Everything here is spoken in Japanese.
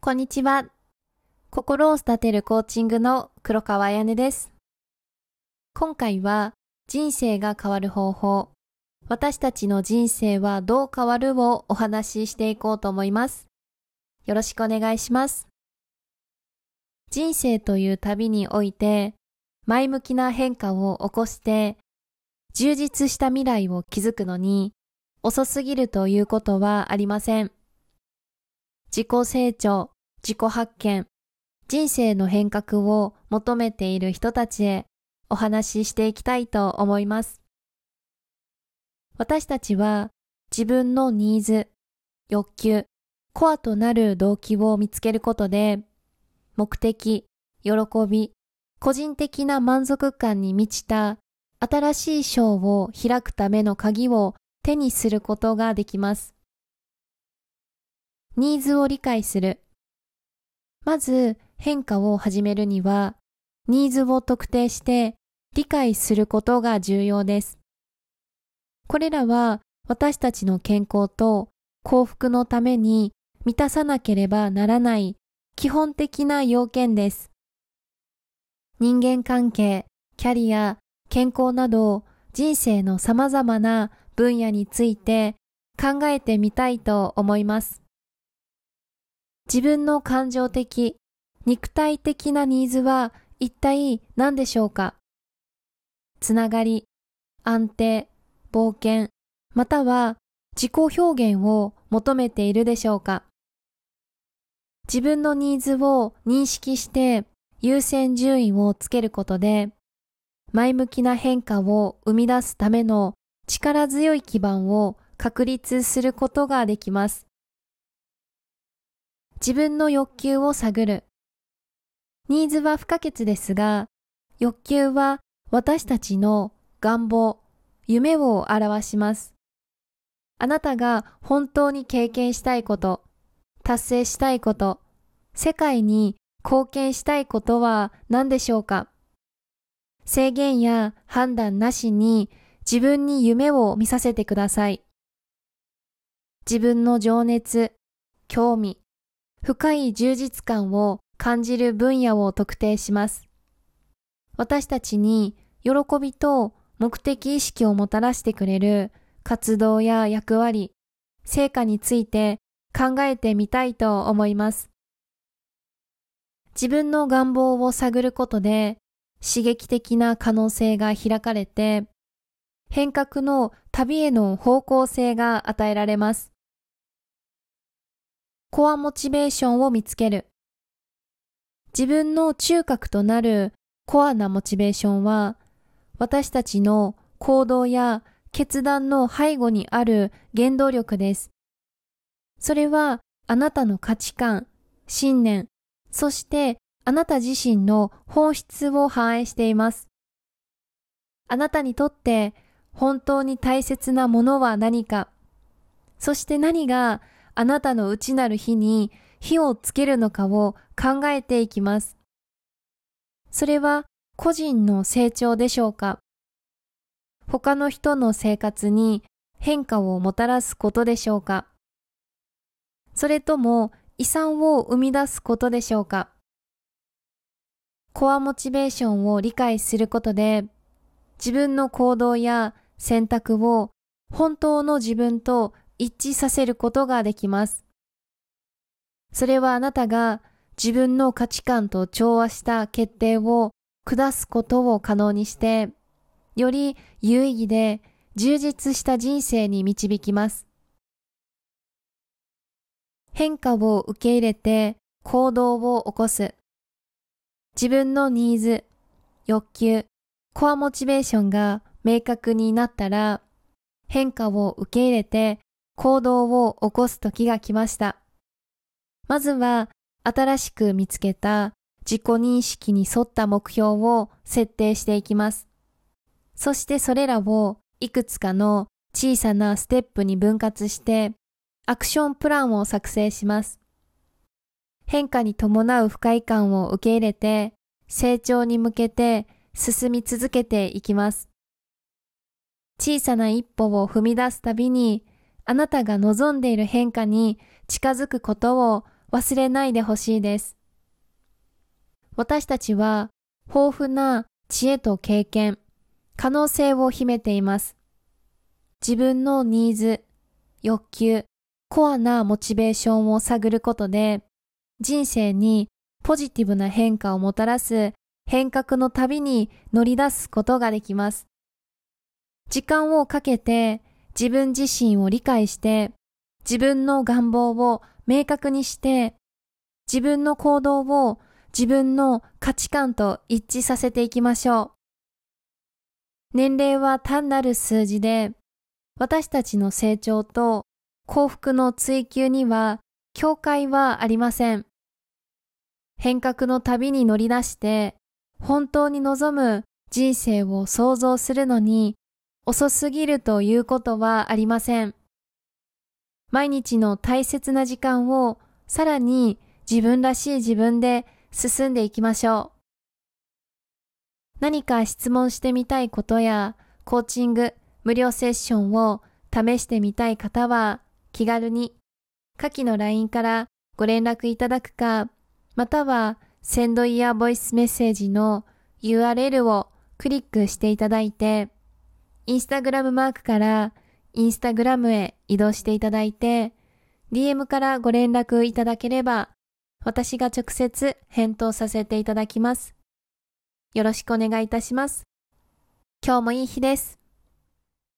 こんにちは。心を育てるコーチングの黒川彩音です。今回は人生が変わる方法、私たちの人生はどう変わるをお話ししていこうと思います。よろしくお願いします。人生という旅において、前向きな変化を起こして、充実した未来を築くのに、遅すぎるということはありません。自己成長、自己発見、人生の変革を求めている人たちへお話ししていきたいと思います。私たちは自分のニーズ、欲求、コアとなる動機を見つけることで、目的、喜び、個人的な満足感に満ちた新しい章を開くための鍵を手にすることができます。ニーズを理解する。まず変化を始めるには、ニーズを特定して理解することが重要です。これらは私たちの健康と幸福のために満たさなければならない基本的な要件です。人間関係、キャリア、健康など人生の様々な分野について考えてみたいと思います。自分の感情的、肉体的なニーズは一体何でしょうか？つながり、安定、冒険、または自己表現を求めているでしょうか？自分のニーズを認識して優先順位をつけることで、前向きな変化を生み出すための力強い基盤を確立することができます。自分の欲求を探る。ニーズは不可欠ですが、欲求は私たちの願望、夢を表します。あなたが本当に経験したいこと、達成したいこと、世界に貢献したいことは何でしょうか？制限や判断なしに自分に夢を見させてください。自分の情熱、興味、深い充実感を感じる分野を特定します。私たちに喜びと目的意識をもたらしてくれる活動や役割、成果について考えてみたいと思います。自分の願望を探ることで刺激的な可能性が開かれて、変革の旅への方向性が与えられます。コアモチベーションを見つける。自分の中核となるコアなモチベーションは、私たちの行動や決断の背後にある原動力です。それはあなたの価値観、信念、そしてあなた自身の本質を反映しています。あなたにとって本当に大切なものは何か、そして何があなたの内なる火に火をつけるのかを考えていきます。それは個人の成長でしょうか。他の人の生活に変化をもたらすことでしょうか。それとも遺産を生み出すことでしょうか。コアモチベーションを理解することで自分の行動や選択を本当の自分と一致させることができます。それはあなたが自分の価値観と調和した決定を下すことを可能にして、より有意義で充実した人生に導きます。変化を受け入れて行動を起こす。自分のニーズ、欲求、コアモチベーションが明確になったら、変化を受け入れて行動を起こす時が来ました。まずは新しく見つけた自己認識に沿った目標を設定していきます。そしてそれらをいくつかの小さなステップに分割してアクションプランを作成します。変化に伴う不快感を受け入れて成長に向けて進み続けていきます。小さな一歩を踏み出すたびにあなたが望んでいる変化に近づくことを忘れないでほしいです。私たちは豊富な知恵と経験、可能性を秘めています。自分のニーズ、欲求、コアなモチベーションを探ることで、人生にポジティブな変化をもたらす変革の旅に乗り出すことができます。時間をかけて自分自身を理解して、自分の願望を明確にして、自分の行動を自分の価値観と一致させていきましょう。年齢は単なる数字で、私たちの成長と幸福の追求には境界はありません。変革の旅に乗り出して本当に望む人生を想像するのに遅すぎるということはありません。毎日の大切な時間をさらに自分らしい自分で進んでいきましょう。何か質問してみたいことやコーチング、無料セッションを試してみたい方は気軽に下記の LINE からご連絡いただくか、またはセンドイヤーボイスメッセージの URL をクリックしていただいて、インスタグラムマークからインスタグラムへ移動していただいて、DM からご連絡いただければ、私が直接返答させていただきます。よろしくお願いいたします。今日もいい日です。